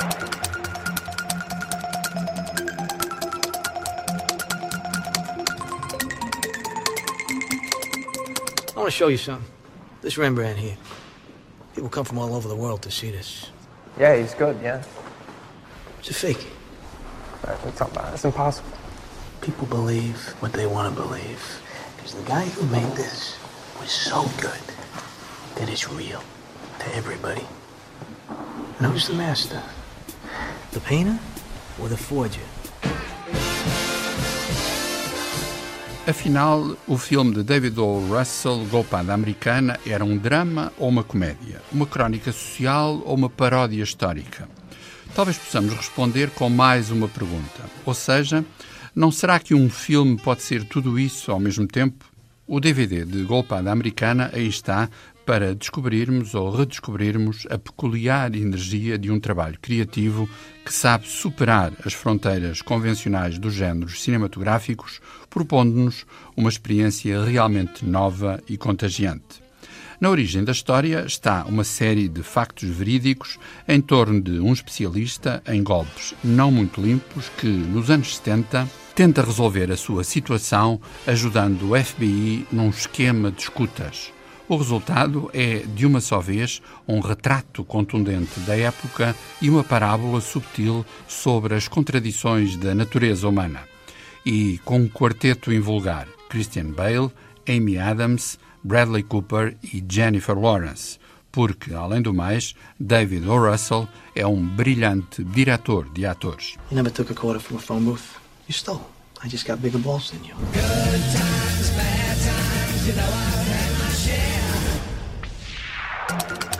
I want to show you something. This Rembrandt here. People come from all over the world to see this. Yeah, he's good, yeah. It's a fake. That's not bad. It's impossible. People believe what they want to believe. Because the guy who made this was so good that it's real to everybody. And who's the master? The painter or the forger? Afinal, o filme de David O. Russell, Golpada Americana, era um drama ou uma comédia? Uma crónica social ou uma paródia histórica? Talvez possamos responder com mais uma pergunta. Ou seja, não será que um filme pode ser tudo isso ao mesmo tempo? O DVD de Golpada Americana aí está para descobrirmos ou redescobrirmos a peculiar energia de um trabalho criativo que sabe superar as fronteiras convencionais dos géneros cinematográficos, propondo-nos uma experiência realmente nova e contagiante. Na origem da história está uma série de factos verídicos em torno de um especialista em golpes não muito limpos que, nos anos 70, tenta resolver a sua situação ajudando o FBI num esquema de escutas. O resultado é, de uma só vez, um retrato contundente da época e uma parábola subtil sobre as contradições da natureza humana. E com um quarteto invulgar: Christian Bale, Amy Adams, Bradley Cooper e Jennifer Lawrence. Porque, além do mais, David O. Russell é um brilhante diretor de atores. You never took a quarter from a phone booth. You stole. I just got bigger balls than you. Good times, bad times, you know I Thank you.